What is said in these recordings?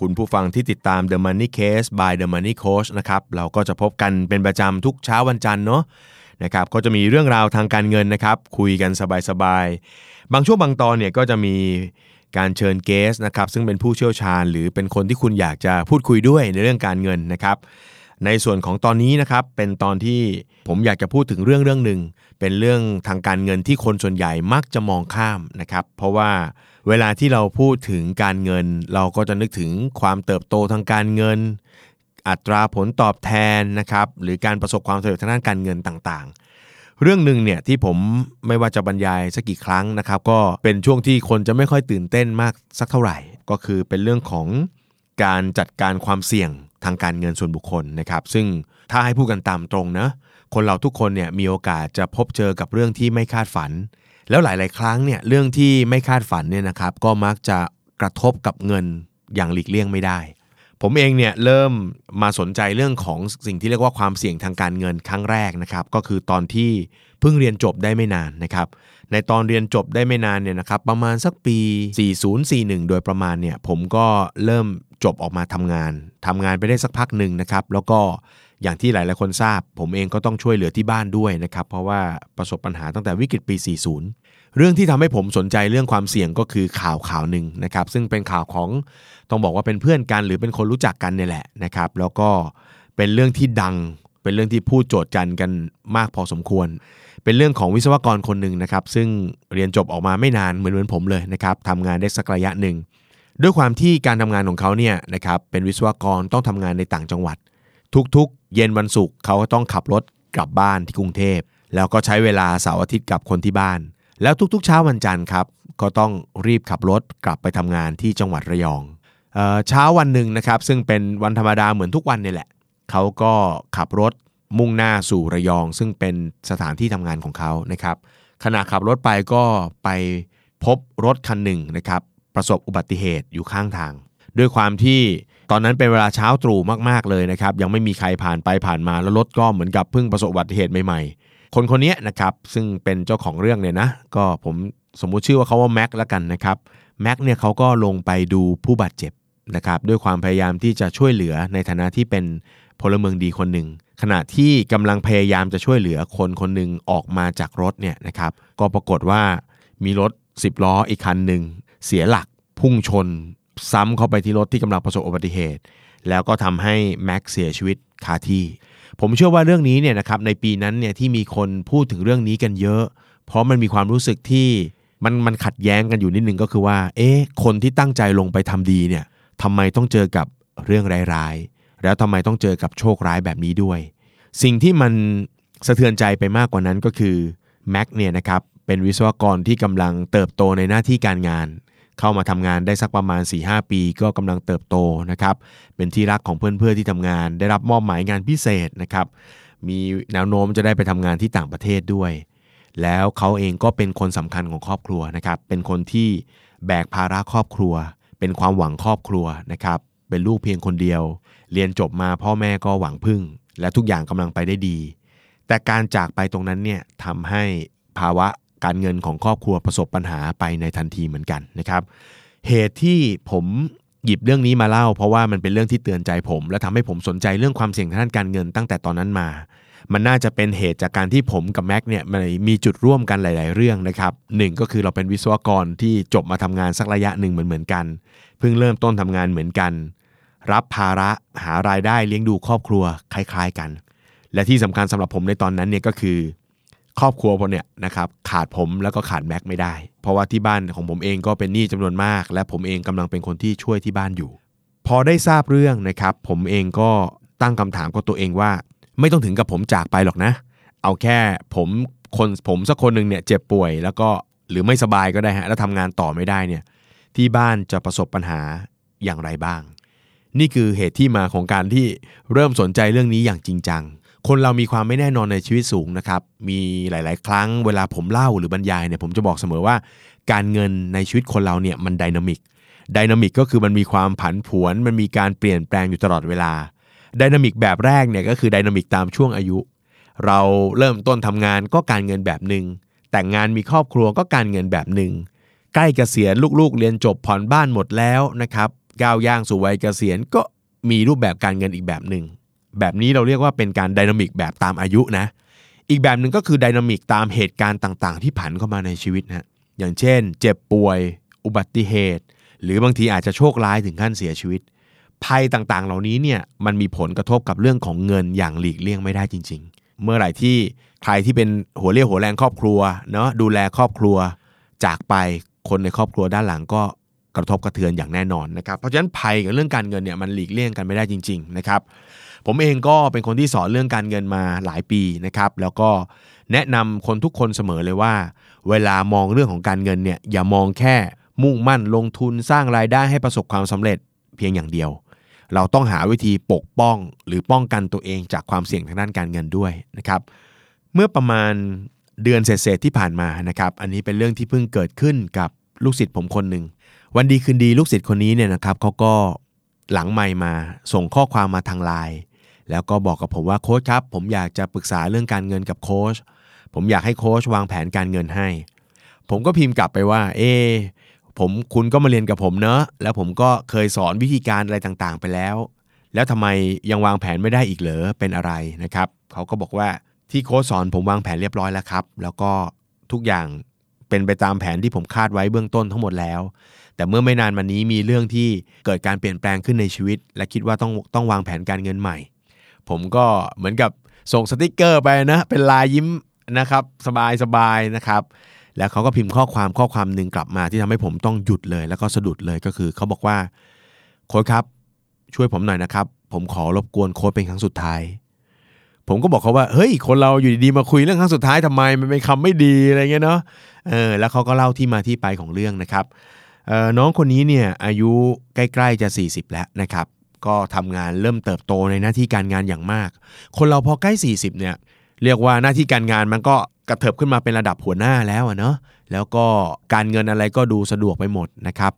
คุณผู้ฟังที่ติดตาม The Money Case by The Money Coach นะครับเราก็จะพบกันเป็นประจำทุกเช้าวันจันทร์เนาะนะครับก็จะมีเรื่องราวทางการเงินนะครับ คุยกันสบายๆ บางช่วงบางตอนเนี่ยก็จะมีการเชิญเกสนะครับซึ่งเป็นผู้เชี่ยวชาญ หรือเป็นคนที่คุณอยากจะพูดคุยด้วยในเรื่องการเงินนะครับ ในส่วนของตอนนี้นะครับเป็นตอนที่ผมอยากจะพูดถึงเรื่องเรื่องหนึ่งเป็นเรื่องทางการเงินที่คนส่วนใหญ่มักจะมองข้ามนะครับ เพราะว่า เวลาที่เราพูดถึงการเงิน เราก็จะนึกถึงความเติบโตทางการเงิน อัตราผลตอบแทนนะครับหรือการประสบความสำเร็จทางด้านการเงินต่างๆ เรื่องหนึ่งเนี่ยที่ผมไม่ว่าจะบรรยายสักกี่ครั้งนะครับ ก็เป็นช่วงที่คนจะไม่ค่อยตื่นเต้นมากสักเท่าไหร่ ก็คือเป็นเรื่องของการจัดการความเสี่ยงทางการเงินส่วนบุคคลนะครับ ซึ่งถ้าให้พูดกันตามตรงนะคนเราทุกคนเนี่ยมีโอกาสจะพบเจอกับเรื่องที่ไม่คาดฝัน แล้วหลาย ๆ ครั้งเนี่ยเรื่องที่ไม่คาดฝันเนี่ยนะครับก็มักจะกระทบกับเงินอย่างหลีกเลี่ยงไม่ได้ ผมเองเนี่ยเริ่มมาสนใจเรื่องของสิ่งที่เรียกว่าความเสี่ยงทางการเงินครั้งแรกนะครับก็คือตอนที่เพิ่งเรียนจบได้ไม่นานนะครับในตอนเรียนจบได้ไม่นานเนี่ยนะครับประมาณสักปี 4041 โดยประมาณเนี่ยผมก็เริ่มจบออกมาทำงานทำงานไปได้สักพักหนึ่งนะครับแล้วก็ อย่างที่หลายๆคนทราบ ผมเองก็ต้องช่วยเหลือที่บ้านด้วยนะครับ เพราะว่าประสบปัญหาตั้งแต่วิกฤตปี 40 เรื่องที่ทำให้ผมสนใจเรื่องความเสี่ยงก็คือข่าวข่าวหนึ่งนะครับ ซึ่งเป็นข่าวของต้องบอกว่าเป็นเพื่อนกัน หรือเป็นคนรู้จักกันเนี่ยแหละนะครับ แล้วก็เป็นเรื่องที่ดัง เป็นเรื่องที่พูดโจทย์กันกันมากพอสมควร เป็นเรื่องของวิศวกรคนหนึ่งนะครับ ซึ่งเรียนจบออกมาไม่นานเหมือนเหมือนผมเลยนะครับทำงานได้สักระยะหนึ่งด้วยความที่การทำงานของเขาเนี่ยนะครับเป็นวิศวกรต้องทำงานในต่างจังหวัด ทุกๆ เย็นวันศุกร์เขาก็ต้องขับรถกลับบ้านที่กรุงเทพ แล้วก็ใช้เวลาเสาร์อาทิตย์กับคนที่บ้าน แล้วทุกๆ เช้าวันจันทร์ครับก็ต้องรีบขับรถกลับไปทำงานที่จังหวัดระยองเเช้าวันหนึ่งนะครับซึ่งเป็นวันธรรมดาเหมือนทุกวันนี่แหละเขาก็ขับรถมุ่งหน้าสู่ระยอง ซึ่งเป็นสถานที่ทำงานของเขานะครับขณะขับรถไปก็ไปพบรถคันหนึ่งนะครับประสบอุบัติเหตุอยู่ข้างทาง ด้วยความที่ อนนั้นเป็นเวลาเช้าตรู่มากๆเลยนะครับ ยังไม่มีใครผ่านไปผ่านมาแล้วรถก็เหมือนกับเพิ่งประสบอุบัติเหตุใหม่ๆ คนคนนี้นะครับซึ่งเป็นเจ้าของเรื่องเนี่ยนะก็ผมสมมุติชื่อว่าเขาว่าแม็กแล้วกันนะครับแม็กเนี่ยเขาก็ลงไปดูผู้บาดเจ็บนะครับด้วยความพยายามที่จะช่วยเหลือในฐานะที่เป็นพลเมืองดีคนหนึ่งขณะที่กำลังพยายามจะช่วยเหลือคนคนหนึ่งออกมาจากรถเนี่ยนะครับก็ปรากฏว่ามีรถ 10 ล้ออีกคันหนึ่งเสียหลักพุ่งชน ซ้ำเข้าไปที่รถที่กำลังประสบอุบัติเหตุ แล้วก็ทำให้แม็กเสียชีวิตคาที่ ผมเชื่อว่าเรื่องนี้เนี่ยนะครับในปีนั้นเนี่ยที่มีคนพูดถึงเรื่องนี้กันเยอะ เพราะมันมีความรู้สึกที่มันมันขัดแย้งกันอยู่นิดนึงก็คือว่า เอ๊ะคนที่ตั้งใจลงไปทำดีเนี่ยทำไมต้องเจอกับเรื่องร้ายๆ แล้วทำไมต้องเจอกับโชคร้ายแบบนี้ด้วย สิ่งที่มันสะเทือนใจไปมากกว่านั้นก็คือแม็กเนี่ยนะครับเป็นวิศวกรที่กำลังเติบโตในหน้าที่การงาน เข้ามาทำงานได้สักประมาณ 4-5 ปีก็กำลังเติบโตนะครับเป็นที่รักของเพื่อนๆที่ทำงาน ได้รับมอบหมายงานพิเศษนะครับมีแนวโน้มจะได้ไปทำงานที่ต่างประเทศด้วย แล้วเขาเองก็เป็นคนสำคัญของครอบครัวนะครับเป็นคนที่แบกภาระครอบครัว เป็นความหวังครอบครัวนะครับเป็นลูกเพียงคนเดียว เรียนจบมาพ่อแม่ก็หวังพึ่ง และทุกอย่างกำลังไปได้ดี แต่การจากไปตรงนั้นเนี่ยทำให้ภาวะ การเงินของครอบครัวประสบปัญหาไปในทันทีเหมือนกันนะครับ เหตุที่ผมหยิบเรื่องนี้มาเล่า เพราะว่ามันเป็นเรื่องที่เตือนใจผม และทำให้ผมสนใจเรื่องความเสี่ยงทางด้านการเงินตั้งแต่ตอนนั้นมา มันน่าจะเป็นเหตุจากการที่ผมกับแม็กเนี่ยมันมีจุดร่วมกันหลาย ๆ เรื่องนะครับหนึ่งก็คือเราเป็นวิศวกรที่จบมาทำงานสักระยะหนึ่งเหมือนเหมือนกัน เพิ่งเริ่มต้นทำงานเหมือนกัน รับภาระหารายได้เลี้ยงดูครอบครัวคล้าย ๆ กัน และที่สำคัญสำหรับผมในตอนนั้นเนี่ยก็คือ ครอบครัวผมเนี่ยนะครับขาดผมแล้วก็ขาดแม็กไม่ได้ เพราะว่าที่บ้านของผมเองก็เป็นหนี้จำนวนมาก และผมเองกำลังเป็นคนที่ช่วยที่บ้านอยู่ พอได้ทราบเรื่องนะครับผมเองก็ตั้งคำถามกับตัวเองว่า ไม่ต้องถึงกับผมจากไปหรอกนะ เอาแค่ผมคนผมสักคนหนึ่งเนี่ยเจ็บป่วย แล้วก็หรือไม่สบายก็ได้ฮะแล้วทำงานต่อไม่ได้เนี่ยที่บ้านจะประสบปัญหาอย่างไรบ้าง นี่คือเหตุที่มาของการที่เริ่มสนใจเรื่องนี้อย่างจริงจัง คนเรามีความไม่แน่นอนในชีวิตสูงนะครับ มีหลาย ๆ ครั้งเวลาผมเล่าหรือบรรยายเนี่ยผมจะบอกเสมอว่า การเงินในชีวิตคนเราเนี่ยมัน dynamic dynamic ก็คือมันมีความผันผวน มันมีการเปลี่ยนแปลงอยู่ตลอดเวลา dynamic แบบแรกเนี่ยก็คือ dynamic ตามช่วงอายุ เราเริ่มต้นทำงานก็การเงินแบบหนึ่งแต่งงานมีครอบครัวก็การเงินแบบหนึ่งใกล้เกษียณลูกๆ เรียนจบผ่อนบ้านหมดแล้วนะครับก้าวย่างสู่วัยเกษียณก็มีรูปแบบการเงินอีกแบบหนึ่ง แบบนี้เราเรียกว่าเป็นการดินามิกแบบตามอายุนะ อีกแบบหนึ่งก็คือดินามิกตามเหตุการณ์ต่างๆ ที่ผันเข้ามาในชีวิตนะอย่างเช่น เจ็บป่วย อุบัติเหตุ หรือบางทีอาจจะโชคร้ายถึงขั้นเสียชีวิต ภัยต่างๆ เหล่านี้เนี่ยมันมีผลกระทบกับเรื่องของเงินอย่างหลีกเลี่ยงไม่ได้จริง ๆ เมื่อไหร่ที่ใครที่เป็นหัวเรี่ยวหัวแรงครอบครัวเนาะดูแลครอบครัว จากไปคนในครอบครัวด้านหลังก็กระทบกระเทือนอย่างแน่นอนนะครับ เพราะฉะนั้นภัยกับเรื่องการเงินเนี่ยมันหลีกเลี่ยงกันไม่ได้จริง ๆ นะครับ ผมเองก็เป็นคนที่สอนเรื่องการเงินมาหลายปีนะครับ แล้วก็แนะนำคนทุกคนเสมอเลยว่า เวลามองเรื่องของการเงินเนี่ยอย่ามองแค่มุ่งมั่นลงทุนสร้างรายได้ให้ประสบความสำเร็จเพียงอย่างเดียว เราต้องหาวิธีปกป้องหรือป้องกันตัวเองจากความเสี่ยงทางด้านการเงินด้วยนะครับ เมื่อประมาณเดือนเศษที่ผ่านมานะครับ อันนี้เป็นเรื่องที่เพิ่งเกิดขึ้นกับลูกศิษย์ผมคนหนึ่งวันดีคืนดีลูกศิษย์คนนี้เนี่ยนะครับเขาก็หลังไม่มาส่งข้อความมาทางไลน์ แล้วก็บอกกับผมว่าโค้ชครับ ผมอยากจะปรึกษาเรื่องการเงินกับโค้ชผมอยากให้โค้ชวางแผนการเงินให้ ผมก็พิมพ์กลับไปว่า เอผมคุณก็มาเรียนกับผมเนอะแล้วผมก็เคยสอนวิธีการอะไรต่างๆ ไปแล้ว แล้วทำไมยังวางแผนไม่ได้อีกเหรอเป็นอะไรนะครับเขาก็บอกว่าที่โค้ชสอนผมวางแผนเรียบร้อยแล้วครับ แล้วก็ทุกอย่างเป็นไปตามแผนที่ผมคาดไว้เบื้องต้นทั้งหมดแล้ว แต่เมื่อไม่นานมานี้มีเรื่องที่เกิดการเปลี่ยนแปลงขึ้นในชีวิต และคิดว่าต้องต้องวางแผนการเงินใหม่ ผมก็เหมือนกับส่งสติกเกอร์ไปนะ เป็นลายยิ้มนะครับ สบายสบายนะครับ แล้วเขาก็พิมพ์ข้อความข้อความหนึ่งกลับมาที่ทำให้ผมต้องหยุดเลย แล้วก็สะดุดเลยก็คือเขาบอกว่าโค้ชครับ ช่วยผมหน่อยนะครับ ผมขอรบกวนโค้ชเป็นครั้งสุดท้าย ผมก็บอกเขาว่าเฮ้ยคนเราอยู่ดีๆมาคุยเรื่องครั้งสุดท้ายทำไมมันเป็นคำไม่ดีอะไรเงี้ยเนาะเออแล้วเขาก็เล่าที่มาที่ไปของเรื่องนะครับน้องคนนี้เนี่ยอายุใกล้ ๆจะ 40 แล้วนะครับ ก็ทำงานเริ่มเติบโตในหน้าที่การงานอย่างมาก คนเราพอใกล้ 40 เนี่ยเรียกว่าหน้าที่การงานมันก็กระเถิบขึ้นมาเป็นระดับหัวหน้าแล้วเนาะแล้วก็การเงินอะไรก็ดูสะดวกไปหมดนะครับ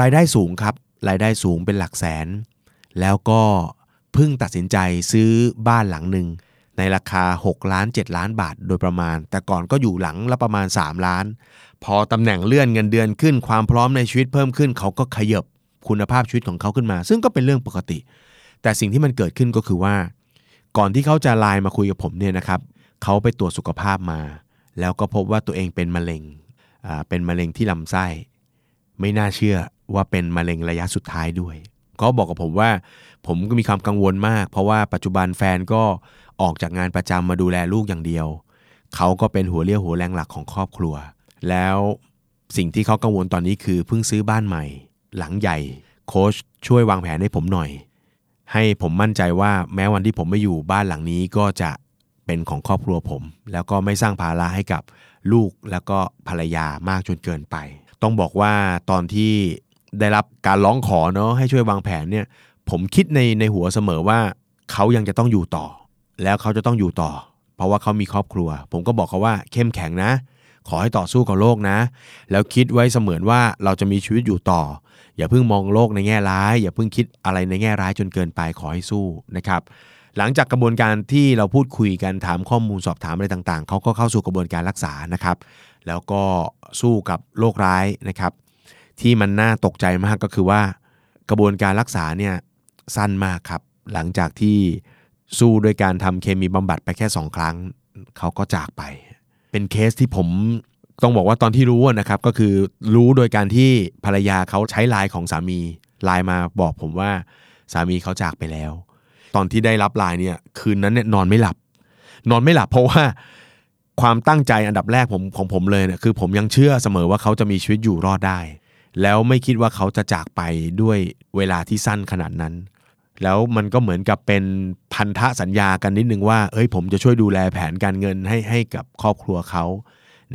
รายได้สูงครับรายได้สูงเป็นหลักแสน แล้วก็เพิ่งตัดสินใจซื้อบ้านหลังหนึ่งในราคา 6 ล้าน 7 ล้านบาทโดยประมาณ แต่ก่อนก็อยู่หลังละประมาณ 3 ล้าน พอตำแหน่งเลื่อนเงินเดือนขึ้นความพร้อมในชีวิตเพิ่มขึ้นเขาก็ขยบ คุณภาพชีวิตของเขาขึ้นมา ซึ่งก็เป็นเรื่องปกติ แต่สิ่งที่มันเกิดขึ้นก็คือว่า ก่อนที่เขาจะไลน์มาคุยกับผมเนี่ยนะครับเขาไปตรวจสุขภาพมา แล้วก็พบว่าตัวเองเป็นมะเร็งอ่าเป็นมะเร็งที่ลำไส้ ไม่น่าเชื่อว่าเป็นมะเร็งระยะสุดท้ายด้วยเขาบอกกับผมว่า ผมก็มีความกังวลมาก เพราะว่าปัจจุบันแฟนก็ออกจากงานประจำมาดูแลลูกอย่างเดียว เขาก็เป็นหัวเรี่ยวหัวแรงหลักของครอบครัว แล้วสิ่งที่เขากังวลตอนนี้คือเพิ่งซื้อบ้านใหม่ หลังใหญ่โค้ชช่วยวางแผนให้ผมหน่อย ให้ผมมั่นใจว่าแม้วันที่ผมไม่อยู่บ้านหลังนี้ก็จะเป็นของครอบครัวผม แล้วก็ไม่สร้างภาระให้กับลูกแล้วก็ภรรยามากจนเกินไป ต้องบอกว่าตอนที่ได้รับการร้องขอเนาะให้ช่วยวางแผนเนี่ยผมคิดในในหัวเสมอว่าเขายังจะต้องอยู่ต่อ แล้วเขาจะต้องอยู่ต่อ เพราะว่าเขามีครอบครัว ผมก็บอกเขาว่าเข้มแข็งนะ ขอให้ต่อสู้กับโลกนะ แล้วคิดไว้เสมือนว่าเราจะมีชีวิตอยู่ต่อ อย่าเพิ่งมองโลกในแง่ร้าย อย่าเพิ่งคิดอะไรในแง่ร้ายจนเกินไปขอให้สู้นะครับหลังจากกระบวนการที่เราพูดคุยกันถามข้อมูลสอบถามอะไรต่างๆ เขาก็เข้าสู่กระบวนการรักษานะครับ แล้วก็สู้กับโรคร้ายนะครับ ที่มันน่าตกใจมากก็คือว่ากระบวนการรักษาเนี่ยสั้นมากครับ หลังจากที่สู้โดยการทำเคมีบำบัดไปแค่ 2 ครั้ง เขาก็จากไป เป็นเคสที่ผม ต้องบอกว่าตอนที่รู้นะครับก็คือรู้โดยการที่ภรรยาเขาใช้ไลน์ของสามีไลน์มาบอกผมว่าสามีเขาจากไปแล้ว ตอนที่ได้รับไลน์เนี่ยคืนนั้นเนี่ยนอนไม่หลับ นอนไม่หลับเพราะว่าความตั้งใจอันดับแรกผมของผมเลยเนี่ยคือผมยังเชื่อเสมอว่าเขาจะมีชีวิตอยู่รอดได้ แล้วไม่คิดว่าเขาจะจากไปด้วยเวลาที่สั้นขนาดนั้น แล้วมันก็เหมือนกับเป็นพันธสัญญากันนิดนึงว่าเอ้ยผมจะช่วยดูแลแผนการเงินให้ให้กับครอบครัวเขา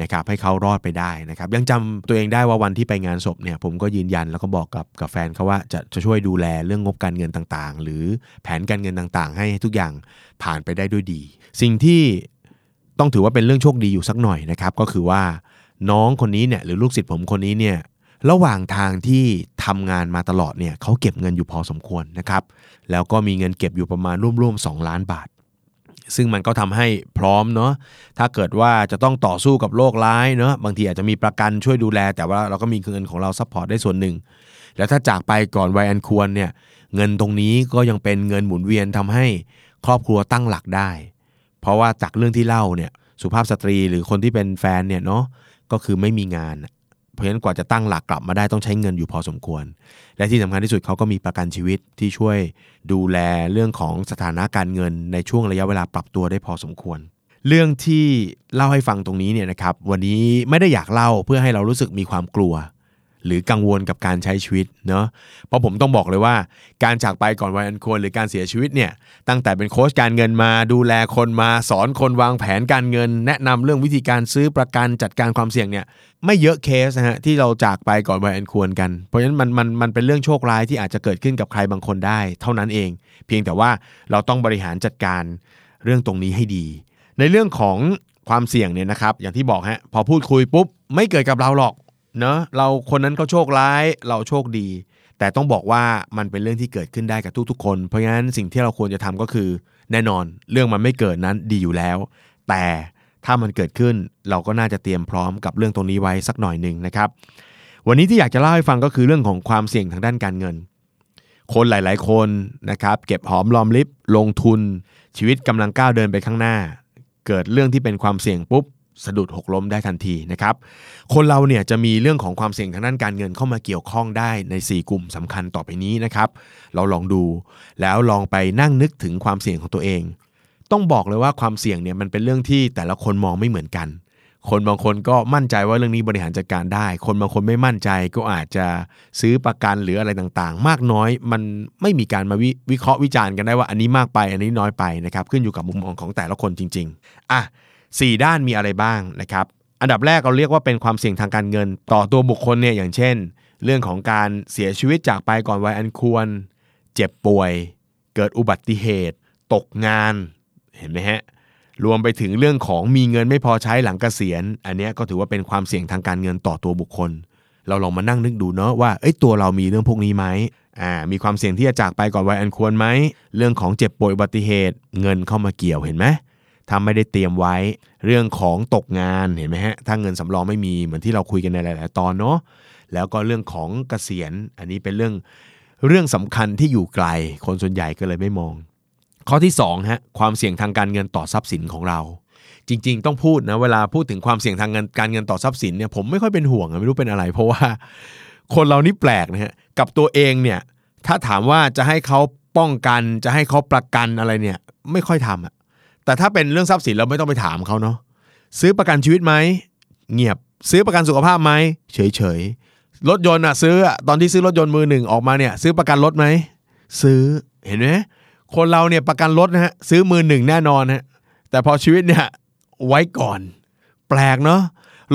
นะครับให้เขารอดไปได้นะครับยังจำตัวเองได้ว่าวันที่ไปงานศพเนี่ยผมก็ยืนยันแล้วก็บอกกับกับแฟนเขาว่าจะจะช่วยดูแลเรื่องงบการเงินต่างๆ หรือแผนการเงินต่างๆ ให้ทุกอย่างผ่านไปได้ด้วยดี สิ่งที่ต้องถือว่าเป็นเรื่องโชคดีอยู่สักหน่อยนะครับก็คือว่าน้องคนนี้เนี่ยหรือลูกศิษย์ผมคนนี้เนี่ยระหว่างทางที่ทำงานมาตลอดเนี่ยเขาเก็บเงินอยู่พอสมควรนะครับแล้วก็มีเงินเก็บอยู่ประมาณร่วมๆ2ล้านบาท ซึ่งมันก็ทำให้พร้อมเนาะถ้าเกิดว่าจะต้องต่อสู้กับโรคร้ายเนาะบางทีอาจจะมีประกันช่วยดูแล แต่ว่าเราก็มีเงินของเรา support ได้ส่วนหนึ่ง แล้วถ้าจากไปก่อนวัยอันควรเนี่ยเงินตรงนี้ก็ยังเป็นเงินหมุนเวียนทำให้ครอบครัวตั้งหลักได้ เพราะว่าจากเรื่องที่เล่าเนี่ยสุภาพสตรีหรือคนที่เป็นแฟนเนี่ยเนาะก็คือไม่มีงาน เพราะฉะนั้นกว่าจะตั้งหลักกลับมาได้ต้องใช้เงินอยู่พอสมควร และที่สำคัญที่สุดเขาก็มีประกันชีวิตที่ช่วยดูแลเรื่องของสถานะการเงินในช่วงระยะเวลาปรับตัวได้พอสมควร เรื่องที่เล่าให้ฟังตรงนี้เนี่ยนะครับวันนี้ไม่ได้อยากเล่าเพื่อให้เรารู้สึกมีความกลัว หรือกังวลกับการใช้ชีวิตเนาะเพราะผมต้องบอกเลยว่า การจากไปก่อนวัยอันควรหรือการเสียชีวิตเนี่ยตั้งแต่เป็นโค้ชการเงินมาดูแลคนมาสอนคนวางแผนการเงิน แนะนำเรื่องวิธีการซื้อประกันจัดการความเสี่ยงเนี่ยไม่เยอะเคสนะฮะที่เราจากไปก่อนวัยอันควรกัน เพราะฉะนั้นมันมันมันเป็นเรื่องโชคร้ายที่อาจจะเกิดขึ้นกับใครบางคนได้ เท่านั้นเอง เพียงแต่ว่าเราต้องบริหารจัดการเรื่องตรงนี้ให้ดี ในเรื่องของความเสี่ยงเนี่ยนะครับอย่างที่บอกฮะพอพูดคุยปุ๊บไม่เกิดกับเราหรอก เนาะเราคนนั้นเขาโชคร้ายเราโชคดี แต่ต้องบอกว่ามันเป็นเรื่องที่เกิดขึ้นได้กับทุกๆ คน เพราะฉะนั้นสิ่งที่เราควรจะทำก็คือ แน่นอนเรื่องมันไม่เกิดนั้นดีอยู่แล้ว แต่ถ้ามันเกิดขึ้นเราก็น่าจะเตรียมพร้อมกับเรื่องตรงนี้ไว้สักหน่อยหนึ่งนะครับวันนี้ที่อยากจะเล่าให้ฟังก็คือเรื่องของความเสี่ยงทางด้านการเงิน คนหลาย ๆ คนนะครับเก็บหอมรอมริบลงทุน ชีวิตกำลังก้าวเดินไปข้างหน้า เกิดเรื่องที่เป็นความเสี่ยงปุ๊บ สะดุดหกล้มได้ทันทีนะครับ คนเราเนี่ยจะมีเรื่องของความเสี่ยงทางด้านการเงินเข้ามาเกี่ยวข้องได้ใน 4 กลุ่มสำคัญต่อไปนี้นะครับ เราลองดูแล้วลองไปนั่งนึกถึงความเสี่ยงของตัวเอง ต้องบอกเลยว่าความเสี่ยงเนี่ยมันเป็นเรื่องที่แต่ละคนมองไม่เหมือนกัน คนบางคนก็มั่นใจว่าเรื่องนี้บริหารจัดการได้ คนบางคนไม่มั่นใจก็อาจจะซื้อประกันหรืออะไรต่างๆ มากน้อยมันไม่มีการมาวิวิเคราะห์วิจารณ์กันได้ว่าอันนี้มากไปอันนี้น้อยไปนะครับขึ้นอยู่กับมุมมองของแต่ละคนจริง ๆอะ สี่ด้านมีอะไรบ้างนะครับ อันดับแรกเราเรียกว่าเป็นความเสี่ยงทางการเงิน ต่อตัวบุคคลเนี่ยอย่างเช่น เรื่องของการเสียชีวิตจากไปก่อนวัยอันควร เจ็บป่วย เกิดอุบัติเหตุ ตกงาน เห็นไหมฮะ รวมไปถึงเรื่องของมีเงินไม่พอใช้หลังเกษียณ อันนี้ก็ถือว่าเป็นความเสี่ยงทางการเงินต่อตัวบุคคล เราลองมานั่งนึกดูเนาะว่าเอ้ยตัวเรามีเรื่องพวกนี้ไหมอ่ามีความเสี่ยงที่จะจากไปก่อนวัยอันควรไหม เรื่องของเจ็บป่วยอุบัติเหตุ เงินเข้ามาเกี่ยวเห็นไหม ถ้าไม่ได้เตรียมไว้เรื่องของตกงานเห็นไหมฮะถ้าเงินสำรองไม่มีเหมือนที่เราคุยกันในหลาย ๆ ตอนเนาะแล้วก็เรื่องของเกษียณ อันนี้เป็นเรื่องเรื่องสำคัญที่อยู่ไกล คนส่วนใหญ่ก็เลยไม่มอง ข้อที่2ฮะความเสี่ยงทางการเงินต่อทรัพย์สินของเราจริง ๆ ต้องพูดนะเวลาพูดถึงความเสี่ยงทางเงินการเงินต่อทรัพย์สินเนี่ยผมไม่ค่อยเป็นห่วงไม่รู้เป็นอะไร เพราะว่าคนเรานี่แปลกนะฮะกับตัวเองเนี่ยถ้าถามว่าจะให้เขาป้องกันจะให้เขาประกันอะไรเนี่ยไม่ค่อยทำอะ แต่ถ้าเป็นเรื่องทรัพย์สินเราไม่ต้องไปถามเขาเนาะซื้อประกันชีวิตไหมเงียบซื้อประกันสุขภาพไหมเฉยเฉยรถยนต์อะซื้อตอนที่ซื้อรถยนต์มือหนึ่งออกมาเนี่ย ซื้อประกันรถไหมซื้อเห็นไหมคนเราเนี่ยประกันรถนะฮะซื้อมือหนึ่งแน่นอนฮะแต่พอชีวิตเนี่ยไว้ก่อน แปลกเนาะ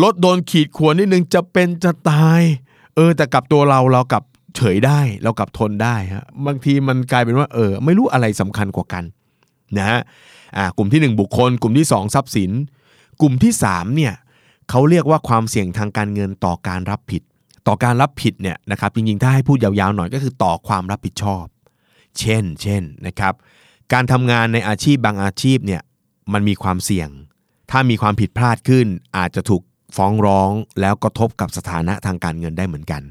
รถโดนขีดข่วนนิดนึงจะเป็นจะตาย เออ แต่กับตัวเราเรากับเฉยได้เรากับทนได้ฮะบางทีมันกลายเป็นว่า เออ ไม่รู้อะไรสำคัญกว่ากันนะฮะ กลุ่มที่ 1 บุคคล กลุ่มที่ 2 ทรัพย์สิน กลุ่มที่3เนี่ยเขาเรียกว่าความเสี่ยงทางการเงินต่อการรับผิด ต่อการรับผิดเนี่ยนะครับจริงๆถ้าให้พูดยาวๆหน่อยก็คือต่อความรับผิดชอบ เช่นเช่นนะครับการทำงานในอาชีพบางอาชีพเนี่ยมันมีความเสี่ยง ถ้ามีความผิดพลาดขึ้น อาจจะถูกฟ้องร้องแล้วกระทบกับสถานะทางการเงินได้เหมือนกัน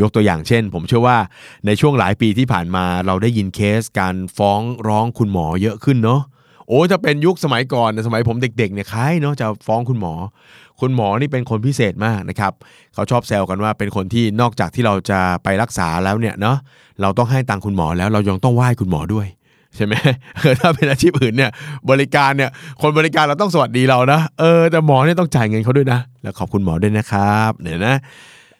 ยกตัวอย่างเช่น ผมเชื่อว่าในช่วงหลายปีที่ผ่านมาเราได้ยินเคสการฟ้องร้องคุณหมอเยอะขึ้นเนาะ โอ้ถ้าเป็นยุคสมัยก่อนสมัยผมเด็กๆเนี่ยใครเนาะจะฟ้องคุณหมอ คุณหมอนี่เป็นคนพิเศษมากนะครับเขาชอบแซวกันว่าเป็นคนที่นอกจากที่เราจะไปรักษาแล้วเนี่ยเนาะเราต้องให้ตังคุณหมอแล้วเรายังต้องไหว้คุณหมอด้วยใช่ไหมถ้าเป็นอาชีพอื่นเนี่ยบริการเนี่ยคนบริการเราต้องสวัสดีเรานะเออแต่หมอเนี่ยต้องจ่ายเงินเขาด้วยนะ แล้วขอบคุณหมอด้วยนะครับเนี่ยนะ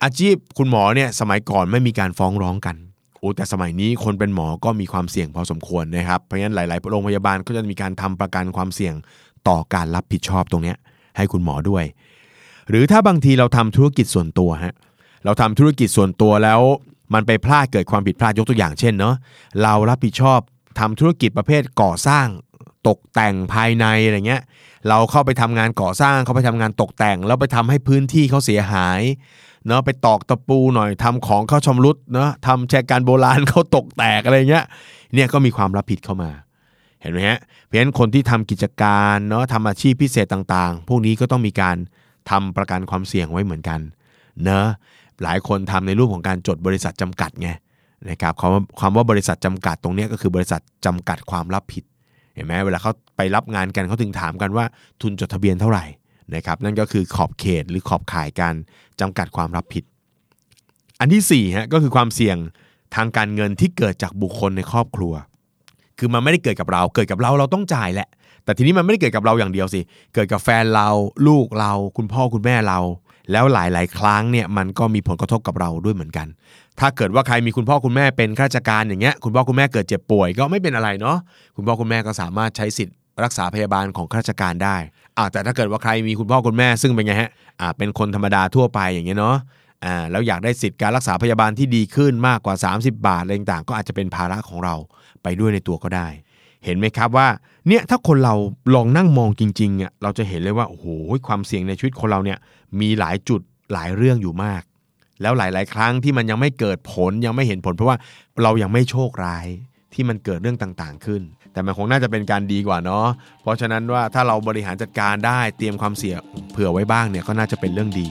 อาชีพคุณหมอเนี่ยสมัยก่อนไม่มีการฟ้องร้องกัน โอ้แต่สมัยนี้คนเป็นหมอก็มีความเสี่ยงพอสมควรนะครับเพราะฉะนั้นหลาย ๆ โรงพยาบาลก็จะมีการทำประกันความเสี่ยงต่อการรับผิดชอบตรงนี้ให้คุณหมอด้วย หรือถ้าบางทีเราทำธุรกิจส่วนตัวฮะเราทำธุรกิจส่วนตัวแล้ว มันไปพลาดเกิดความผิดพลาดยกตัวอย่างเช่นเนาะเรารับผิดชอบทำธุรกิจประเภทก่อสร้างตกแต่งภายในอะไรเงี้ย เราเข้าไปทำงานก่อสร้าง เข้าไปทำงานตกแต่ง แล้วไปทำให้พื้นที่เขาเสียหาย เนาะไปตอกตะปูหน่อยทำของเข้าชำรุดเนาะทำแชการโบราณเขาตกแตกอะไรเงี้ยเนี่ยก็มีความรับผิดเข้ามาเห็นไหมฮะเพราะฉะนั้นคนที่ทำกิจการเนาะทำอาชีพพิเศษต่างๆ พวกนี้ก็ต้องมีการทำประกันความเสี่ยงไว้เหมือนกันเนาะหลายคนทำในรูปของการจดบริษัทจำกัดไงนะครับความว่าความว่าบริษัทจำกัดตรงนี้ก็คือบริษัทจำกัดความรับผิดเห็นไหมเวลาเขาไปรับงานกันเขาถึงถามกันว่าทุนจดทะเบียนเท่าไหร่ นะครับนั่นก็คือขอบเขตหรือขอบข่ายการจำกัดความรับผิด อันที่4ฮะก็คือความเสี่ยงทางการเงินที่เกิดจากบุคคลในครอบครัว คือมันไม่ได้เกิดกับเรา เกิดกับเราเราต้องจ่ายแหละ แต่ทีนี้มันไม่ได้เกิดกับเราอย่างเดียวสิ เกิดกับแฟนเรา ลูกเรา คุณพ่อคุณแม่เรา แล้วหลาย ๆ ครั้งเนี่ยมันก็มีผลกระทบกับเราด้วยเหมือนกัน ถ้าเกิดว่าใครมีคุณพ่อคุณแม่เป็นข้าราชการอย่างเงี้ย คุณพ่อคุณแม่เกิดเจ็บป่วยก็ไม่เป็นอะไรเนาะ คุณพ่อคุณแม่ก็สามารถใช้สิทธิ์รักษาพยาบาลของข้าราชการได้ อ่าแต่ถ้าเกิดว่าใครมีคุณพ่อคุณแม่ซึ่งเป็นไงฮะอ่าเป็นคนธรรมดาทั่วไปอย่างเงี้ยเนาะอ่าแล้วอยากได้สิทธิ์การรักษาพยาบาลที่ดีขึ้นมากกว่า 30 บาทอะไรต่างๆ ก็อาจจะเป็นภาระของเราไปด้วยในตัวก็ได้ เห็นไหมครับว่าเนี่ยถ้าคนเราลองนั่งมองจริงๆอะเราจะเห็นเลยว่าโอ้โหความเสี่ยงในชีวิตคนเราเนี่ยมีหลายจุดหลายเรื่องอยู่มาก แล้วหลาย ๆ ครั้งที่มันยังไม่เกิดผลยังไม่เห็นผล เพราะว่าเรายังไม่โชคร้าย ที่มันเกิดเรื่องต่างๆ ขึ้น แต่มันคงน่าจะเป็นการดีกว่าเนาะเพราะฉะนั้นว่าถ้าเราบริหารจัดการได้เตรียมความเสี่ยงเผื่อไว้บ้างเนี่ยก็น่าจะเป็นเรื่องดี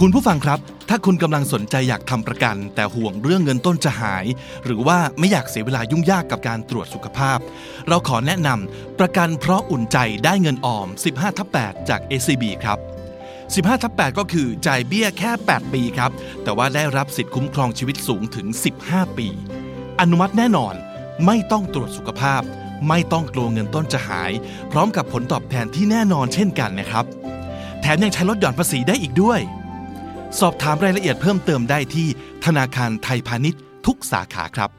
คุณผู้ฟังครับ ถ้าคุณกำลังสนใจอยากทำประกัน แต่ห่วงเรื่องเงินต้นจะหาย หรือว่าไม่อยากเสียเวลายุ่งยากกับการตรวจสุขภาพ เราขอแนะนำประกันเพราะอุ่นใจได้เงินออม 15ทับ8จาก ACB ครับ 15ทับ8ก็คือจ่ายเบี้ยแค่ 8 ปีครับ แต่ว่าได้รับสิทธิ์คุ้มครองชีวิตสูงถึง 15 ปี อนุมัติแน่นอน ไม่ต้องตรวจสุขภาพ ไม่ต้องกลัวเงินต้นจะหาย พร้อมกับผลตอบแทนที่แน่นอนเช่นกันนะครับ แถมยังใช้ลดหย่อนภาษีได้อีกด้วย สอบถามรายละเอียดเพิ่มเติมได้ที่ธนาคารไทยพาณิชย์ทุกสาขาครับ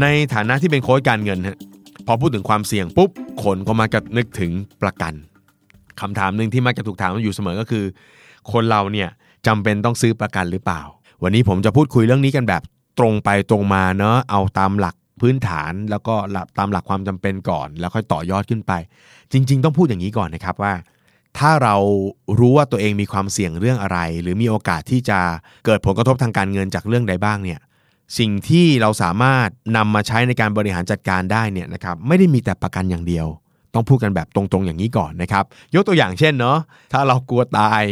ในฐานะที่เป็นโค้ชการเงินฮะ พอพูดถึงความเสี่ยงปุ๊บคนก็มักจะนึกถึงประกันคำถามหนึ่งที่มักจะถูกถามอยู่เสมอก็คือ คนเราเนี่ยจำเป็นต้องซื้อประกันหรือเปล่า วันนี้ผมจะพูดคุยเรื่องนี้กันแบบตรงไปตรงมาเนาะเอาตามหลักพื้นฐานแล้วก็ตามหลักความจำเป็นก่อน แล้วค่อยต่อยอดขึ้นไป จริง ๆ ต้องพูดอย่างนี้ก่อนนะครับว่า ถ้าเรารู้ว่าตัวเองมีความเสี่ยงเรื่องอะไร หรือมีโอกาสที่จะเกิดผลกระทบทางการเงินจากเรื่องใดบ้างเนี่ย สิ่งที่เราสามารถนำมาใช้ในการบริหารจัดการได้เนี่ยนะครับไม่ได้มีแต่ประกันอย่างเดียว ต้องพูดกันแบบตรงๆอย่างนี้ก่อนนะครับ ยกตัวอย่างเช่นเนาะถ้าเรากลัวตาย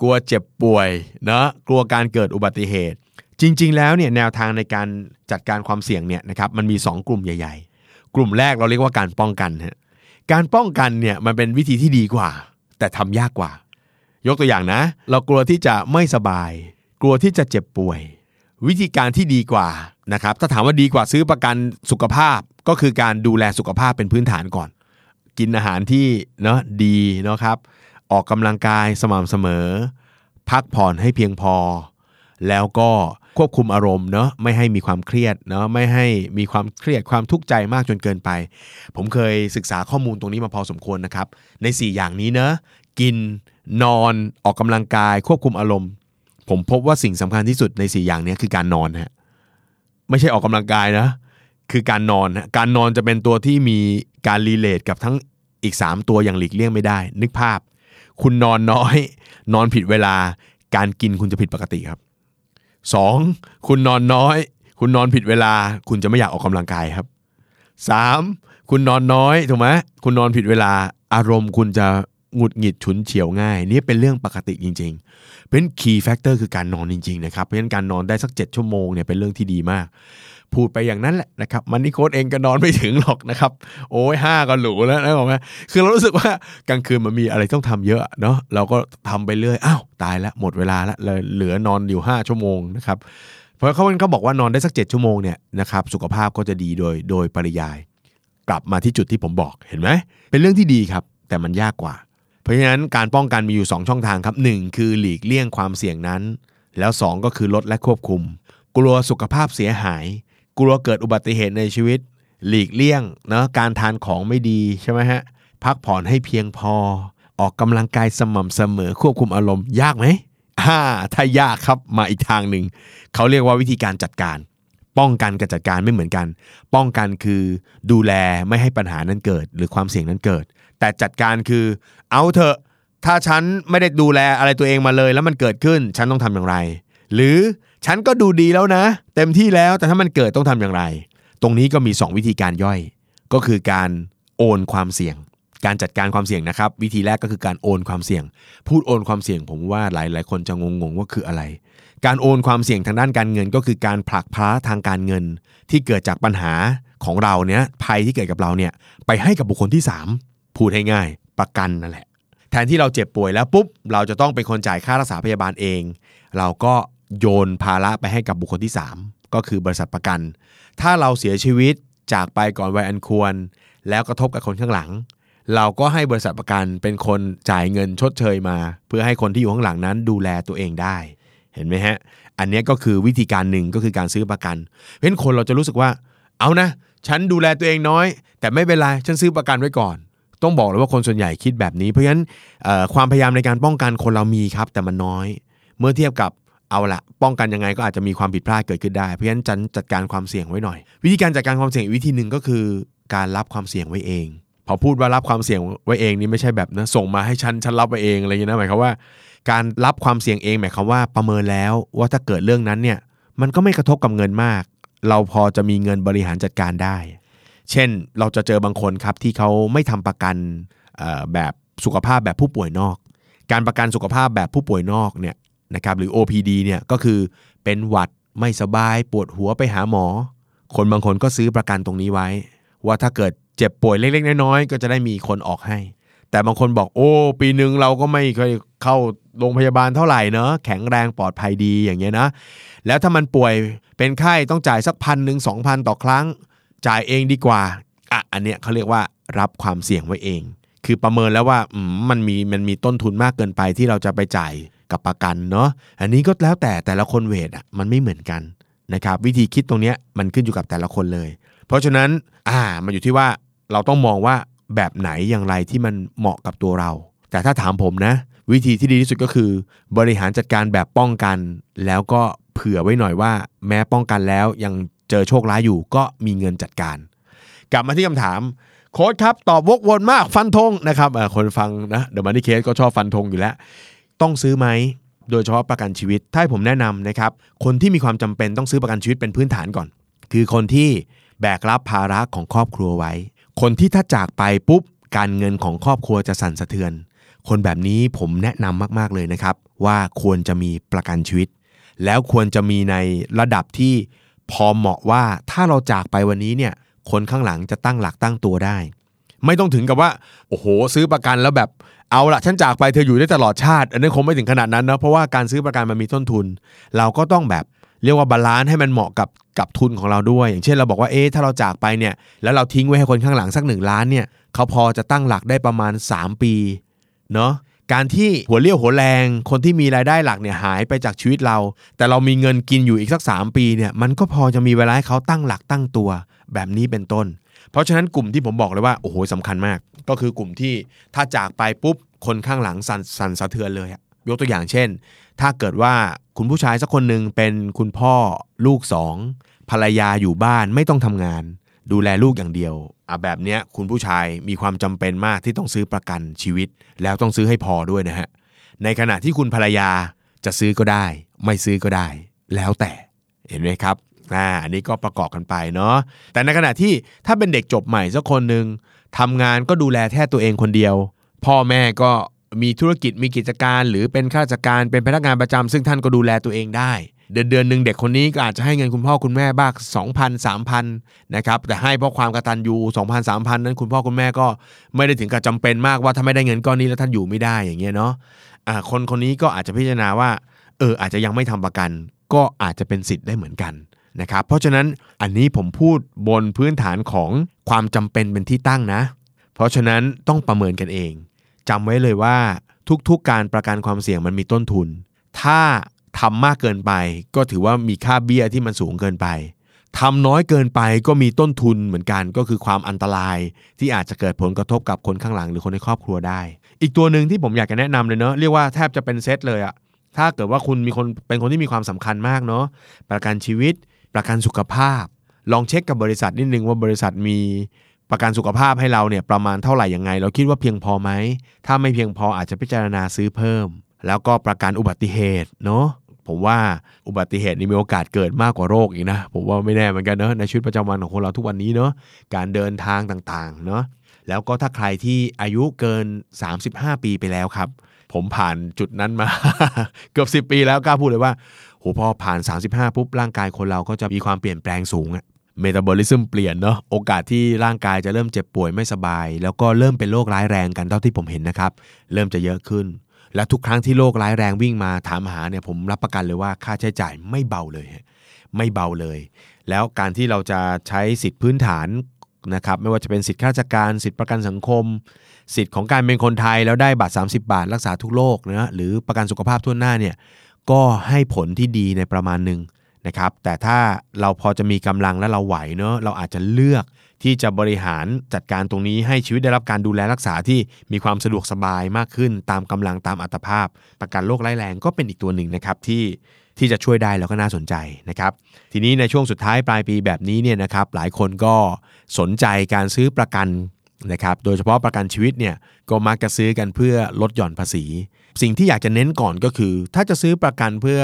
กลัวเจ็บป่วยเนาะกลัวการเกิดอุบัติเหตุ จริง ๆ แล้วเนี่ยแนวทางในการจัดการความเสี่ยงเนี่ยนะครับมันมี 2 กลุ่มใหญ่ ๆ กลุ่มแรกเราเรียกว่าการป้องกันฮะการป้องกันเนี่ยมันเป็นวิธีที่ดีกว่า แต่ทำยากกว่า ยกตัวอย่างนะ เรากลัวที่จะไม่สบาย กลัวที่จะเจ็บป่วย วิธีการที่ดีกว่านะครับถ้าถามว่าดีกว่าซื้อประกันสุขภาพก็คือการดูแลสุขภาพเป็นพื้นฐานก่อน กินอาหารที่เนาะดีเนาะครับออกกำลังกายสม่ำเสมอ พักผ่อนให้เพียงพอ แล้วก็ควบคุมอารมณ์เนาะไม่ให้มีความเครียดเนาะไม่ให้มีความเครียดความทุกข์ใจมากจนเกินไป ผมเคยศึกษาข้อมูลตรงนี้มาพอสมควรนะครับ ใน 4 อย่างนี้เนะกินนอนออกกำลังกายควบคุมอารมณ์ ผมพบว่าสิ่งสำคัญที่สุดใน 4 อย่างนี้คือการนอนฮะไม่ใช่ออกกำลังกายนะ คือการนอนฮะการนอนจะเป็นตัวที่มีการรีเลทกับทั้งอีก 3 ตัวอย่างหลีกเลี่ยงไม่ได้ นึกภาพ คุณนอนน้อย นอนผิดเวลา การกินคุณจะผิดปกติครับ 2. คุณนอนน้อย คุณนอนผิดเวลา คุณจะไม่อยากออกกำลังกายครับ 3. คุณนอนน้อยถูกไหมคุณนอนผิดเวลา อารมณ์คุณจะ หงุดหงิดฉุนเฉียวง่าย นี่เป็นเรื่องปกติจริง ๆ เป็น key factor คือการนอนจริงๆนะครับเพราะฉะนั้นการนอนได้สัก 7 ชั่วโมงเนี่ยเป็นเรื่องที่ดีมาก พูดไปอย่างนั้นแหละนะครับมันนี่โค้ดเองก็นอนไม่ถึงหรอกนะครับ โอ้ยห้าก็หรูแล้วนะบอกไหมคือเรารู้สึกว่ากลางคืนมันมีอะไรต้องทำเยอะเนาะเราก็ทำไปเรื่อยอ้าวตายล้วหมดเวลาล้วเลยเหลือนอนอยู่ 5 ชั่วโมงนะครับเพราะเขาเขาบอกว่านอนได้สัก 7 ชั่วโมงเนี่ยนะครับสุขภาพก็จะดีโดยโดยปริยาย กลับมาที่จุดที่ผมบอกเห็นไหมเป็นเรื่องที่ดีครับแต่มันยากกว่า เพราะฉะนั้นการป้องกันมีอยู่ 2 ช่องทางครับ 1 คือหลีกเลี่ยงความเสี่ยงนั้น แล้ว 2 ก็คือลดและควบคุม กลัวสุขภาพเสียหาย กลัวเกิดอุบัติเหตุในชีวิต หลีกเลี่ยงเนาะการทานของไม่ดีใช่ไหมฮะพักผ่อนให้เพียงพอ ออกกำลังกายสม่ำเสมอควบคุมอารมณ์ยากไหมอ่าถ้ายากครับมาอีกทางหนึ่งเขาเรียกว่าวิธีการจัดการ ป้องกันกับจัดการไม่เหมือนกัน ป้องกันคือดูแลไม่ให้ปัญหานั้นเกิด หรือความเสี่ยงนั้นเกิด แต่จัดการคือ เอาเถอะ ถ้าฉันไม่ได้ดูแลอะไรตัวเองมาเลย แล้วมันเกิดขึ้นฉันต้องทำอย่างไร หรือฉันก็ดูดีแล้วนะ เต็มที่แล้วแต่ถ้ามันเกิดต้องทำอย่างไร ตรงนี้ก็มี 2 วิธีการย่อย ก็คือการโอนความเสี่ยง การจัดการความเสี่ยงนะครับ วิธีแรกก็คือการโอนความเสี่ยง พูดโอนความเสี่ยง ผมว่าหลายหลายคนจะงงๆว่าคืออะไร การโอนความเสี่ยงทางด้านการเงิน ก็คือการผลักภาระทางการเงิน ที่เกิดจากปัญหาของเราเนี้ยภัยที่เกิดกับเราเนี่ยไปให้กับบุคคลที่3 พูดให้ง่ายประกันนั่นแหละ แทนที่เราเจ็บป่วยแล้วปุ๊บ เราจะต้องเป็นคนจ่ายค่ารักษาพยาบาลเอง เราก็โยนภาระไปให้กับบุคคลที่ 3 ก็คือบริษัทประกัน ถ้าเราเสียชีวิตจากไปก่อนวัยอันควร แล้วกระทบกับคนข้างหลัง เราก็ให้บริษัทประกันเป็นคนจ่ายเงินชดเชยมา เพื่อให้คนที่อยู่ข้างหลังนั้นดูแลตัวเองได้ เห็นไหมฮะ อันนี้ก็คือวิธีการหนึ่งก็คือการซื้อประกัน เพราะฉะนั้นคนเราจะรู้สึกว่า เอานะ ฉันดูแลตัวเองน้อย แต่ไม่เป็นไร ฉันซื้อประกันไว้ก่อน ต้องบอกเลยว่าคนส่วนใหญ่คิดแบบนี้ เพราะฉะนั้นความพยายามในการป้องกันคนเรามีครับ แต่มันน้อย เมื่อเทียบกับเอาละป้องกันยังไงก็อาจจะมีความผิดพลาดเกิดขึ้นได้ เพราะฉะนั้นจันจัดการความเสี่ยงไว้หน่อย วิธีการจัดการความเสี่ยงวิธีหนึ่งก็คือ การรับความเสี่ยงไว้เอง พอพูดว่ารับความเสี่ยงไว้เองนี่ไม่ใช่แบบนะส่งมาให้ฉันฉันรับไว้เองอะไรอย่างนี้นะหมายความว่า การรับความเสี่ยงเองหมายความว่าประเมินแล้วว่าถ้าเกิดเรื่องนั้นเนี่ยมันก็ไม่กระทบกับเงินมาก เราพอจะมีเงินบริหารจัดการได้ เช่นเราจะเจอบางคนครับที่เขาไม่ทำประกันแบบสุขภาพแบบผู้ป่วยนอก การประกันสุขภาพแบบผู้ป่วยนอกเนี่ยนะครับหรือ OPD เนี่ยก็คือเป็นหวัดไม่สบายปวดหัวไปหาหมอ คนบางคนก็ซื้อประกันตรงนี้ไว้ ว่าถ้าเกิดเจ็บป่วยเล็กๆ น้อยๆก็จะได้มีคนออกให้ แต่บางคนบอกโอ้ปีหนึ่งเราก็ไม่เคยเข้าโรงพยาบาลเท่าไหร่เนอะแข็งแรงปลอดภัยดีอย่างเงี้ยนะ แล้วถ้ามันป่วยเป็นไข้ต้องจ่ายสักพันหนึ่งสองพันต่อครั้ง จ่ายเองดีกว่าอะอันเนี้ยเขาเรียกว่ารับความเสี่ยงไว้เอง คือประเมินแล้วว่ามันมีมันมีต้นทุนมากเกินไปที่เราจะไปจ่ายกับประกันเนาะอันนี้ก็แล้วแต่แต่ละคนเวทอะมันไม่เหมือนกันนะครับวิธีคิดตรงเนี้ยมันขึ้นอยู่กับแต่ละคนเลย เพราะฉะนั้นอ่ามันอยู่ที่ว่าเราต้องมองว่าแบบไหนอย่างไรที่มันเหมาะกับตัวเรา แต่ถ้าถามผมนะ วิธีที่ดีที่สุดก็คือ บริหารจัดการแบบป้องกัน แล้วก็เผื่อไว้หน่อยว่า แม้ป้องกันแล้วยัง เจอโชคร้ายอยู่ก็มีเงินจัดการ กลับมาที่คำถามโค้ดครับ ตอบวกวนมากฟันธงนะครับคนฟังนะเดอะมันนี่เคสก็ชอบฟันธงอยู่แล้ว ต้องซื้อไหมโดยเฉพาะประกันชีวิต ถ้าให้ผมแนะนำนะครับ คนที่มีความจำเป็นต้องซื้อประกันชีวิตเป็นพื้นฐานก่อน คือคนที่แบกรับภาระของครอบครัวไว้ คนที่ถ้าจากไปปุ๊บ การเงินของครอบครัวจะสั่นสะเทือน คนแบบนี้ผมแนะนำมากๆเลยนะครับ ว่าควรจะมีประกันชีวิต แล้วควรจะมีในระดับที่ พอเหมาะว่าถ้าเราจากไปวันนี้เนี่ย คนข้างหลังจะตั้งหลักตั้งตัวได้ ไม่ต้องถึงกับว่า โอ้โห ซื้อประกันแล้วแบบเอาละฉันจากไปเธออยู่ได้ตลอดชาติ อันนี้คงไม่ถึงขนาดนั้นนะเพราะว่าการซื้อประกันมันมีต้นทุน เราก็ต้องแบบเรียกว่า balance ให้มันเหมาะกับกับทุนของเราด้วย อย่างเช่นเราบอกว่าเอ๊ะถ้าเราจากไปเนี่ย แล้วเราทิ้งไว้ให้คนข้างหลังสักหนึ่งล้านเนี่ยเขาพอจะตั้งหลักได้ประมาณ 3 ปีเนาะ การที่หัวเลี้ยวหัวแรง คนที่มีรายได้หลักเนี่ยหายไปจากชีวิตเรา แต่เรามีเงินกินอยู่อีกสัก 3 ปีเนี่ยมันก็พอจะมีเวลาให้เขาตั้งหลักตั้งตัวแบบนี้เป็นต้น เพราะฉะนั้นกลุ่มที่ผมบอกเลยว่าโอ้โหสำคัญมาก ก็คือกลุ่มที่ถ้าจากไปปุ๊บคนข้างหลังสั่นสั่นสะเทือนเลยยกตัวอย่างเช่น ถ้าเกิดว่าคุณผู้ชายสักคนหนึ่งเป็นคุณพ่อลูกสองภรรยาอยู่บ้านไม่ต้องทำงาน ดูแลลูกอย่างเดียวอะแบบเนี้ยคุณผู้ชายมีความจำเป็นมากที่ต้องซื้อประกันชีวิต แล้วต้องซื้อให้พอด้วยนะฮะในขณะที่คุณภรรยาจะซื้อก็ได้ ไม่ซื้อก็ได้ แล้วแต่เห็นไหมครับอ่าอันนี้ก็ประกอบกันไปเนาะแต่ในขณะที่ถ้าเป็นเด็กจบใหม่สักคนหนึ่งทำงานก็ดูแลแค่ตัวเองคนเดียว พ่อแม่ก็มีธุรกิจมีกิจการ หรือเป็นข้าราชการเป็นพนักงานประจำซึ่งท่านก็ดูแลตัวเองได้ เดือนเดือนหนึ่งเด็กคนนี้ก็อาจจะให้เงินคุณพ่อคุณแม่บ้าง2,000 3,000นะครับแต่ให้เพราะความกระตัญญู2,000 3,000 นั้นคุณพ่อคุณแม่ก็ไม่ได้ถึงกับจำเป็นมากว่าถ้าไม่ได้เงินก้อนนี้แล้วท่านอยู่ไม่ได้อย่างเงี้ยเนาะะคนคนนี้ก็อาจจะพิจารณาว่าเอออาจจะยังไม่ทำประกัน ก็อาจจะเป็นสิทธิ์ได้เหมือนกันนะครับเพราะฉะนั้นอันนี้ผมพูดบนพื้นฐานของความจำเป็นเป็นที่ตั้งนะ เพราะฉะนั้นต้องประเมินกันเองจำไว้เลยว่าทุกๆการประกันความเสี่ยงมันมีต้นทุน ถ้า ทำมากเกินไป ก็ถือว่ามีค่าเบี้ยที่มันสูงเกินไปทำน้อยเกินไปก็มีต้นทุนเหมือนกันก็คือความอันตรายที่อาจจะเกิดผลกระทบกับคนข้างหลังหรือคนในครอบครัวได้ อีกตัวหนึ่งที่ผมอยากจะแนะนำเลยเนาะเรียกว่าแทบจะเป็นเซตเลยอะถ้าเกิดว่าคุณมีคนเป็นคนที่มีความสำคัญมากเนาะประกันชีวิต ประกันสุขภาพ ลองเช็คกับบริษัทนิดนึงว่าบริษัทมีประกันสุขภาพให้เราเนี่ยประมาณเท่าไหร่ยังไง เราคิดว่าเพียงพอไหมถ้าไม่เพียงพออาจจะพิจารณาซื้อเพิ่ม แล้วก็ประกันอุบัติเหตุเนาะ ผมว่าอุบัติเหตุนี่มีโอกาสเกิดมากกว่าโรคอีกนะผมว่าไม่แน่เหมือนกันเนาะในชีวิตประจำวันของคนเราทุกวันนี้เนาะการเดินทางต่างๆเนาะแล้วก็ถ้าใครที่อายุเกิน 35 ปีไปแล้วครับ ผมผ่านจุดนั้นมา เกือบ10 ปีแล้วกล้าพูดเลยว่าโหพอผ่าน 35 ปุ๊บร่างกายคนเราก็จะมีความเปลี่ยนแปลงสูงอะเมตาบอลิซึมเปลี่ยนเนาะโอกาสที่ร่างกายจะเริ่มเจ็บป่วยไม่สบาย แล้วก็เริ่มเป็นโรคร้ายแรงกันเท่าที่ผมเห็นนะครับ เริ่มจะเยอะขึ้น และทุกครั้งที่โรคร้ายแรงวิ่งมาถามหาเนี่ยผมรับประกันเลยว่าค่าใช้จ่ายไม่เบาเลย ไม่เบาเลย แล้วการที่เราจะใช้สิทธิพื้นฐานนะครับไม่ว่าจะเป็นสิทธิข้าราชการ สิทธิประกันสังคม สิทธิของการเป็นคนไทยแล้วได้บัตร 30 บาท รักษาทุกโรคนะหรือประกันสุขภาพทั่วหน้าเนี่ยก็ให้ผลที่ดีในประมาณหนึ่งนะครับแต่ถ้าเราพอจะมีกำลังและเราไหวเนาะเราอาจจะเลือก ที่จะบริหารจัดการตรงนี้ให้ชีวิตได้รับการดูแลรักษาที่มีความสะดวกสบายมากขึ้น ตามกำลังตามอัตภาพ ประกันโรคร้ายแรงก็เป็นอีกตัวหนึ่งนะครับที่ที่จะช่วยได้แล้วก็น่าสนใจนะครับ ทีนี้ในช่วงสุดท้ายปลายปีแบบนี้เนี่ยนะครับหลายคนก็สนใจการซื้อประกันนะครับโดยเฉพาะประกันชีวิตเนี่ยก็มักจะซื้อกันเพื่อลดหย่อนภาษี สิ่งที่อยากจะเน้นก่อนก็คือ ถ้าจะซื้อประกันเพื่อ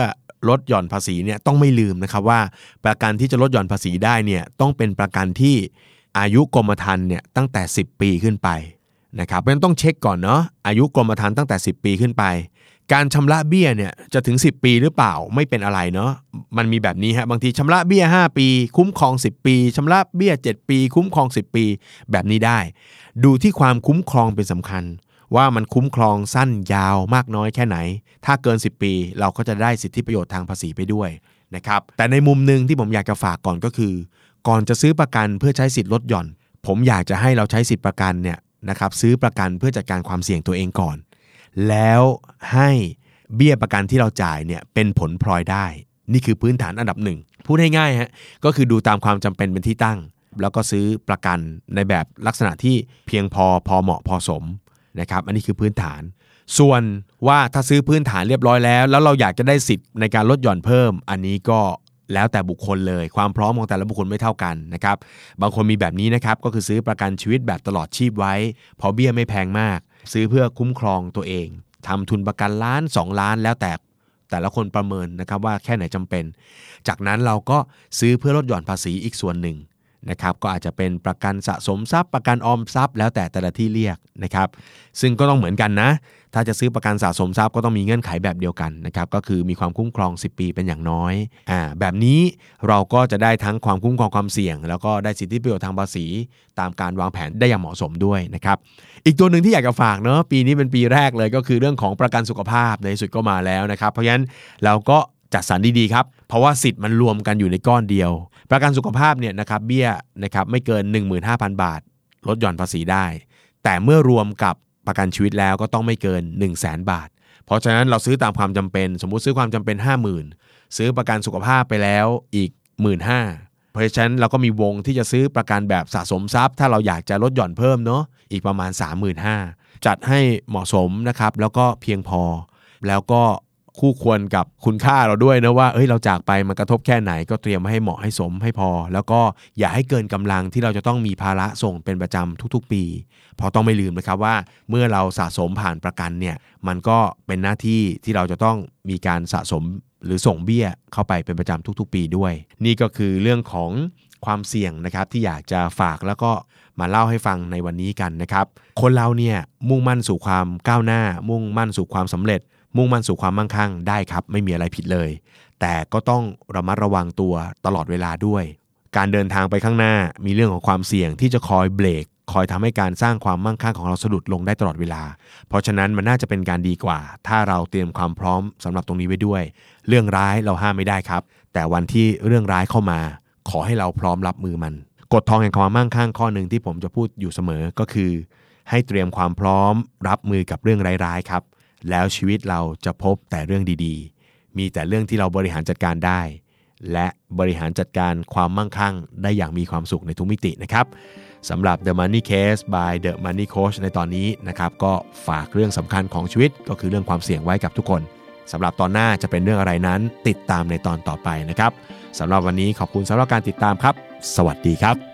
ลดหย่อนภาษีเนี่ยต้องไม่ลืมนะครับว่าประกันที่จะลดหย่อนภาษีได้เนี่ยต้องเป็นประกันที่ อายุกรมธรรม์เนี่ยตั้งแต่ 10 ปีขึ้นไปนะครับเพราะฉะนั้นต้องเช็คก่อนเนาะอายุกรมธรรม์ตั้งแต่ 10 ปีขึ้นไป การชำระเบี้ยเนี่ยจะถึง 10 ปีหรือเปล่าไม่เป็นอะไรเนาะมันมีแบบนี้ฮะบางทีชำระเบี้ย 5 ปี คุ้มครอง 10 ปีชำระเบี้ย 7 ปี คุ้มครอง 10 ปี แบบนี้ได้ ดูที่ความคุ้มครองเป็นสำคัญ ว่ามันคุ้มครองสั้นยาวมากน้อยแค่ไหน ถ้าเกิน 10 ปี เราก็จะได้สิทธิประโยชน์ทางภาษีไปด้วยนะครับแต่ในมุมหนึ่งที่ผมอยากจะฝากก่อนก็คือ ก่อนจะซื้อประกันเพื่อใช้สิทธิ์ลดหย่อน ผมอยากจะให้เราใช้สิทธิ์ประกันเนี่ยนะครับซื้อประกันเพื่อจัดการความเสี่ยงตัวเองก่อน แล้วให้เบี้ยประกันที่เราจ่ายเนี่ยเป็นผลพลอยได้ นี่คือพื้นฐานอันดับหนึ่งพูดง่ายๆฮะก็คือดูตามความจำเป็นเป็นที่ตั้ง แล้วก็ซื้อประกันในแบบลักษณะที่เพียงพอพอเหมาะพอสมนะครับอันนี้คือพื้นฐาน ส่วนว่าถ้าซื้อพื้นฐานเรียบร้อยแล้ว แล้วเราอยากจะได้สิทธิ์ในการลดหย่อนเพิ่ม อันนี้ก็ แล้วแต่บุคคลเลย ความพร้อมของแต่ละบุคคลไม่เท่ากันนะครับบางคนมีแบบนี้นะครับก็คือซื้อประกันชีวิตแบบตลอดชีพไว้เพราะเบี้ยไม่แพงมาก ซื้อเพื่อคุ้มครองตัวเองทำทุนประกันล้าน 2 ล้าน แล้วแต่แต่ละคนประเมินนะครับว่าแค่ไหนจำเป็น จากนั้นเราก็ซื้อเพื่อลดหย่อนภาษีอีกส่วนหนึ่ง นะครับก็อาจจะเป็นประกันสะสมทรัพย์ ประกันออมทรัพย์ แล้วแต่แต่ละที่เรียกนะครับซึ่งก็ต้องเหมือนกันนะ ถ้าจะซื้อประกันสะสมทรัพย์ก็ต้องมีเงื่อนไขแบบเดียวกันนะครับก็คือมีความคุ้มครอง 10 ปีเป็นอย่างน้อยอ่าแบบนี้เราก็จะได้ทั้งความคุ้มครองความเสี่ยง แล้วก็ได้สิทธิประโยชน์ทางภาษี ตามการวางแผนได้อย่างเหมาะสมด้วยนะครับอีกตัวหนึ่งที่อยากจะฝากเนาะปีนี้เป็นปีแรกเลยก็คือเรื่องของประกันสุขภาพในสุดก็มาแล้วนะครับเพราะฉะนั้นเราก็ จัดสรรดีๆครับ เพราะว่าสิทธิ์มันรวมกันอยู่ในก้อนเดียว ประกันสุขภาพเนี่ยนะครับเบี้ยนะครับไม่เกิน 15,000 บาท ลดหย่อนภาษีได้ แต่เมื่อรวมกับประกันชีวิตแล้วก็ต้องไม่เกิน 1 0 0 0 0แบาท เพราะฉะนั้นเราซื้อตามความจำเป็น สมมุติซื้อความจำเป็น 50,000 ซื้อประกันสุขภาพไปแล้วอีก 1 5ื่นเพราะฉะนั้นเราก็มีวงที่จะซื้อประกันแบบสะสมทรัพย์ ถ้าเราอยากจะลดหย่อนเพิ่มเนาะอีกประมาณ 35,000จัดให้เหมาะสมนะครับแล้วก็เพียงพอ แล้วก็ คู่ควรกับคุณค่าเราด้วยนะว่าเอ้ยเราจากไปมันกระทบแค่ไหนก็เตรียมให้เหมาะให้สมให้พอ แล้วก็อย่าให้เกินกำลังที่เราจะต้องมีภาระส่งเป็นประจำทุกๆ ปี เพราะต้องไม่ลืมนะครับว่า เมื่อเราสะสมผ่านประกันเนี่ยมันก็เป็นหน้าที่ที่เราจะต้องมีการสะสมหรือส่งเบี้ยเข้าไปเป็นประจำทุกๆ ปีด้วย นี่ก็คือเรื่องของความเสี่ยงนะครับที่อยากจะฝากแล้วก็มาเล่าให้ฟังในวันนี้กันนะครับ คนเราเนี่ยมุ่งมั่นสู่ความก้าวหน้า มุ่งมั่นสู่ความสำเร็จ มุ่งมั่นสู่ความมั่งคั่งได้ครับ ไม่มีอะไรผิดเลย แต่ก็ต้องระมัดระวังตัวตลอดเวลาด้วย การเดินทางไปข้างหน้ามีเรื่องของความเสี่ยงที่จะคอยเบรกคอยทำให้การสร้างความมั่งคั่งของเราสะดุดลงได้ตลอดเวลา เพราะฉะนั้นมันน่าจะเป็นการดีกว่า ถ้าเราเตรียมความพร้อมสำหรับตรงนี้ไว้ด้วย เรื่องร้ายเราห้ามไม่ได้ครับ แต่วันที่เรื่องร้ายเข้ามา ขอให้เราพร้อมรับมือมัน กฎทองแห่งความมั่งคั่งข้อหนึ่งที่ผมจะพูดอยู่เสมอก็คือ ให้เตรียมความพร้อมรับมือกับเรื่องร้ายๆครับ แล้วชีวิตเราจะพบแต่เรื่องดีๆ มีแต่เรื่องที่เราบริหารจัดการได้ และบริหารจัดการความมั่งคั่ง ได้อย่างมีความสุขในทุกมิตินะครับสำหรับ The Money Case by The Money Coach ในตอนนี้นะครับก็ฝากเรื่องสำคัญของชีวิตก็คือเรื่องความเสี่ยงไว้กับทุกคนสำหรับตอนหน้าจะเป็นเรื่องอะไรนั้น ติดตามในตอนต่อไปนะครับสำหรับวันนี้ขอบคุณสำหรับการติดตามครับ สวัสดีครับ